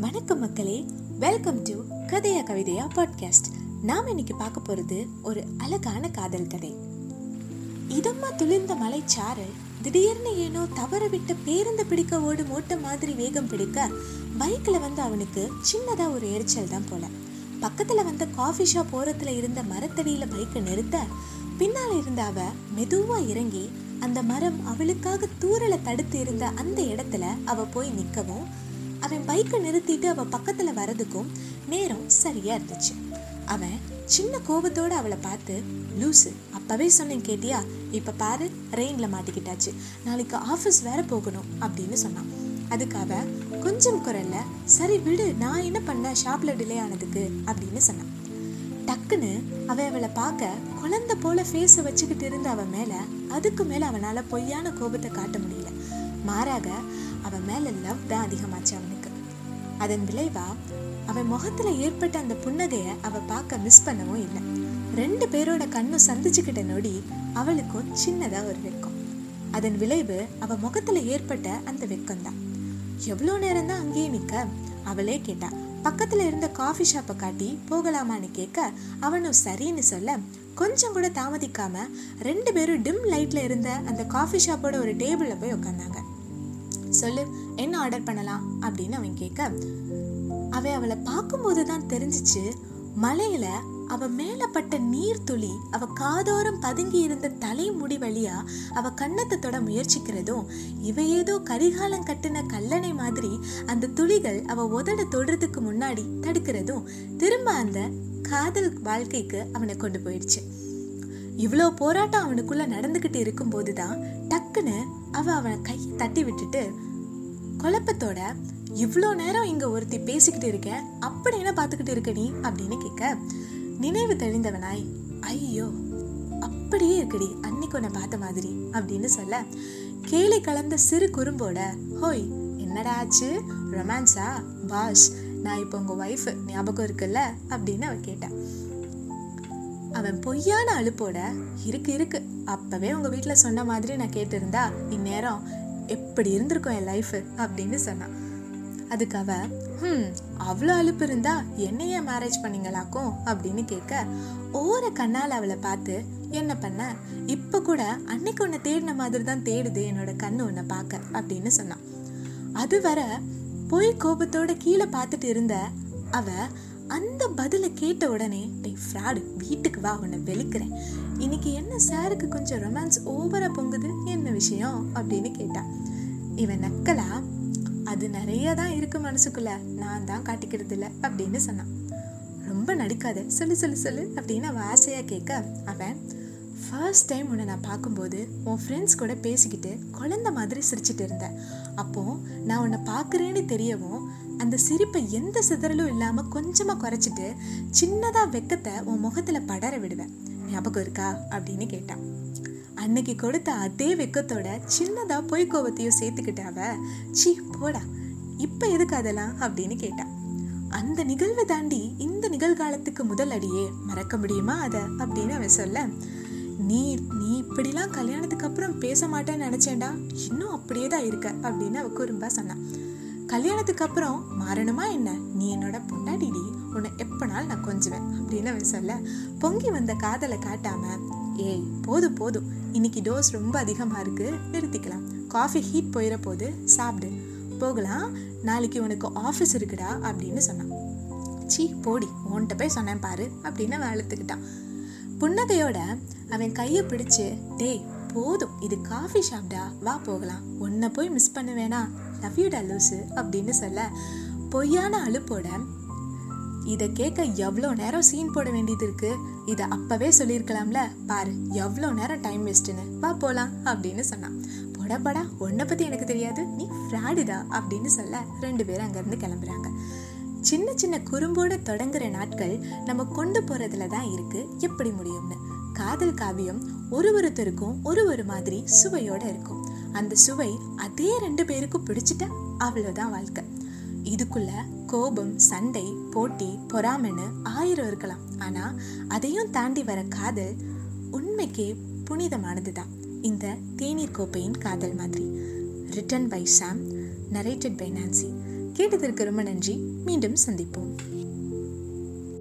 வணக்கம் மக்களே. Welcome to கதையா கவிதையா பாட்காஸ்ட் நாம் இன்னைக்கு பார்க்க போறது ஒரு அழகான காதல் கதை. இதம்மா துளிர்ந்த மலைச்சாறு திடீர்னு ஏனோ தவற விட்ட பேருந்து பிடிக்க ஓடும் ஓட்ட மாதிரி வேகம் பிடிக்க பைக்ல வந்து அவனுக்கு சின்னதா ஒரு எரிச்சல் தான் போல. பக்கத்துல வந்த காஃபி ஷாப் ஓரத்துல இருந்த மரத்தடியில பைக்கை நிறுத்த பின்னால் இருந்த அவ மெதுவா இறங்கி அந்த மரம் அவளுக்காக தூரலை தடுத்து இருந்த அந்த இடத்துல அவ போய் நிற்கவும் அவன் பைக்கை நிறுத்திட்டு அவள் பக்கத்தில் வரதுக்கும் நேரம் சரியாக இருந்துச்சு. அவன் சின்ன கோபத்தோடு அவளை பார்த்து லூசு அப்பவே சொன்னேன் கேட்டியா? இப்போ பாரு ரெயினில் மாட்டிக்கிட்டாச்சு. நாளைக்கு ஆஃபீஸ் வேற போகணும் அப்படின்னு சொன்னான். அதுக்காக கொஞ்சம் குரல்ல சரி விடு நான் என்ன பண்ண ஷாப்ல டிலே ஆனதுக்கு அப்படின்னு சொன்னான். டக்குன்னு அவ அவளை பார்க்க குழந்தை போல ஃபேஸை வச்சுக்கிட்டு இருந்த அவன் மேல அதுக்கு மேல அவனால பொய்யான கோபத்தை காட்ட முடியல. மாறாக அவன் மேல லவ் தான் அதிகமாச்சு அவனுக்கு. அதன் விளைவா அவன் முகத்துல ஏற்பட்ட அந்த புன்னகைய அவ பார்க்க மிஸ் பண்ணவும் இல்லை. ரெண்டு பேரோட கண்ணும் சந்திச்சுக்கிட்ட நொடி அவளுக்கும் சின்னதா ஒரு வெக்கம் அதன் விளைவு அவ முகத்துல ஏற்பட்ட அந்த வெக்கம் தான் எவ்வளோ நேரம் தான் அங்கேயே நிக்க? அவளே கேட்டா. பக்கத்துல இருந்த காஃபி ஷாப்பை காட்டி போகலாமான்னு கேட்க அவனும் சரின்னு சொல்ல கொஞ்சம் கூட தாமதிக்காம ரெண்டு பேரும் டிம் லைட்ல இருந்த அந்த காஃபி ஷாப்போட ஒரு டேபிள்ல போய் உட்காந்தாங்க சொல்லு என்ன ஆர்டர் பண்ணலாம்? அப்படின்னு அவன் கேட்க அவ அவளை பார்க்கும்போது தான் தெரிஞ்சிச்சு. மலையில அவ மேலப்பட்ட நீர் துளி அவ காதோரம் பதுங்கி இருந்த தலைமுடி வழியா அவ கண்ணத்தை தொட முயற்சிக்கிறதும் இவ ஏதோ கரிகாலம் கட்டின கல்லணை மாதிரி அந்த துளிகள் அவ உதட தொடுறதுக்கு முன்னாடி தடுக்கிறதும் திரும்ப அந்த காதல் வாழ்க்கைக்கு அவனை கொண்டு போயிடுச்சு. இவ்வளோ போராட்டம் அவனுக்குள்ள நடந்துக்கிட்டு இருக்கும்போது தான் டக்குன்னு அவ அவனை கையை தட்டி விட்டுட்டு குழப்பத்தோட இவ்வளோ நேரம் இங்கே ஒருத்தி பேசிக்கிட்டு இருக்க அப்படி என்ன பார்த்துக்கிட்டு இருக்க நீ? அப்படின்னு கேட்க நினைவு தெளிந்தவனாய். ஐயோ அப்படியே இருக்குடி அன்னைக்கு உன்னை பார்த்த மாதிரி அப்படின்னு சொல்ல கேலி கலந்த சிறு குறும்போட ஹோய் என்னடா ஆச்சு? ரொமான்ஸா? பாஷ் நான் இப்போ உங்கள் ஒய்ஃபு ஞாபகம் இருக்குல்ல? அப்படின்னு அவ கேட்டான் அவன் பொய்யான அழுப்போட இருக்கு இருக்கு. அப்பவே உங்க வீட்டில் சொன்ன மாதிரி நான் கேட்டிருந்தா இந்நேரம் எப்படி இருந்திருக்கும் என் லைஃப் அப்படின்னு சொன்னான். அதுக்கு அவ ஹம் அவ்வளோ அலுப்பு இருந்தா என்னையே மேரேஜ் பண்ணீங்களாக்கும்? அப்படின்னு கேட்க ஓர கண்ணால் அவளை பார்த்து என்ன பண்ண? இப்ப கூட அன்னைக்கு உன்னை தேடின மாதிரி தான் தேடுது என்னோட கண்ணு உன்னை பார்க்க அப்படின்னு சொன்னான். அது வர பொய் கோபத்தோட கீழே பார்த்துட்டு இருந்த அவ அந்த பதிலை கேட்ட உடனே டே ஃப்ராடு வீட்டுக்கு வா உன்னை வெளிக்கிறேன். இன்னைக்கு என்ன சாருக்கு கொஞ்சம் ரொமான்ஸ் ஓவராக பொங்குது? என்ன விஷயம்? அப்படின்னு கேட்டான் இவன் நக்கலா? அது நிறைய தான் இருக்கு மனசுக்குள்ள. நான் தான் காட்டிக்கிறது இல்லை அப்படின்னு சொன்னான். ரொம்ப நடிக்காத. சொல்லு சொல்லு சொல்லு அப்படின்னு அவன் ஆசையாக கேட்க அவன் ஃபர்ஸ்ட் டைம் உன்னை நான் பார்க்கும்போது உன் ஃப்ரெண்ட்ஸ் கூட பேசிக்கிட்டு குழந்த மாதிரி சிரிச்சிட்டு இருந்தேன். அப்போ நான் உன்னை பார்க்குறேன்னு தெரியவும் அந்த சிரிப்பை எந்த சிதறலும் இல்லாம கொஞ்சமா குறைச்சிட்டு சின்னதா வெக்கத்தை உன் முகத்துல படர விடுவேன் ஞாபகம் இருக்கா? அப்படின்னு கேட்டான். அன்னைக்கு கொடுத்த அதே வெக்கத்தோட சின்னதா பொய் கோபத்தையும் சேர்த்துக்கிட்டாவ சீ போடா. இப்ப எதுக்கு அதெல்லாம்? அப்படின்னு கேட்டான். அந்த நிகழ்வை தாண்டி இந்த நிகழ்காலத்துக்கு முதல் அடியே மறக்க முடியுமா அத? அப்படின்னு அவன் சொல்ல நீ நீ இப்படிலாம் கல்யாணத்துக்கு அப்புறம் பேச மாட்டேன்னு நினைச்சேன்டா. இன்னும் அப்படியே தான் இருக்க. அப்படின்னு அவ குறும்பா சொன்னான். கல்யாணத்துக்கு அப்புறம் மாறணுமா என்ன? நீ என்னோட பொண்டாடிடி உன்னை எப்பனாலும் நான் கொஞ்சுவேன். அப்படின்னு அவன் சொல்ல பொங்கி வந்த காதலை காட்டாம ஏய் போதும் போதும். இன்னைக்கு டோஸ் ரொம்ப அதிகமா இருக்கு. நிறுத்திக்கலாம். காஃபி ஹீட் போயிட போது சாப்பிடு. போகலாம். நாளைக்கு உனக்கு ஆஃபீஸ் இருக்குடா அப்படின்னு சொன்னான். சீ போடி. உன்கிட்ட போய் சொன்னேன் பாரு அப்படின்னு அவன் அழுத்துக்கிட்டான். புன்னகையோட அவன் கையை பிடிச்சு டேய் போதும். இது காஃபி ஷாப்டா வா போகலாம். உன்னை போய் மிஸ் பண்ண வேணா லவ் லூசு அப்படின்னு சொல்ல பொய்யான அழுப்போட இதை கேட்க எவ்வளோ நேரம் சீன் போட வேண்டியது இருக்கு? இதை அப்பவே சொல்லியிருக்கலாம்ல. பாரு எவ்வளோ நேரம் டைம் வேஸ்ட்டுன்னு வா போகலாம் அப்படின்னு சொன்னான். போடா உன்னை பற்றி எனக்கு தெரியாது. நீ ஃப்ராடுதா அப்படின்னு சொல்ல ரெண்டு பேரும் அங்கேருந்து கிளம்புறாங்க. சின்ன சின்ன குறும்போட தொடங்குற நாட்கள் நம்ம கொண்டு போறதுல தான் இருக்கு. எப்படி முடியும்னு. காதல் காவியம் ஒரு ஒருத்தருக்கும் ஒரு ஒரு மாதிரி சுவையோட இருக்கும். அந்த சுவை அதே ரெண்டு பேருக்கும் பிடிச்சிட்டா அவ்வளோதான் வாழ்க்கை. இதுக்குள்ள கோபம் சண்டை போட்டி பொறாமைன்னு ஆயிரம் இருக்கலாம். ஆனா அதையும் தாண்டி வர காதல் உண்மைக்கே புனிதமானதுதான். இந்த தேநீர் கோப்பையின் காதல் மாதிரி. Written by Sam narrated by Nancy கேட்டதற்கு ரொம்ப நன்றி. மீண்டும் சந்திப்போம்.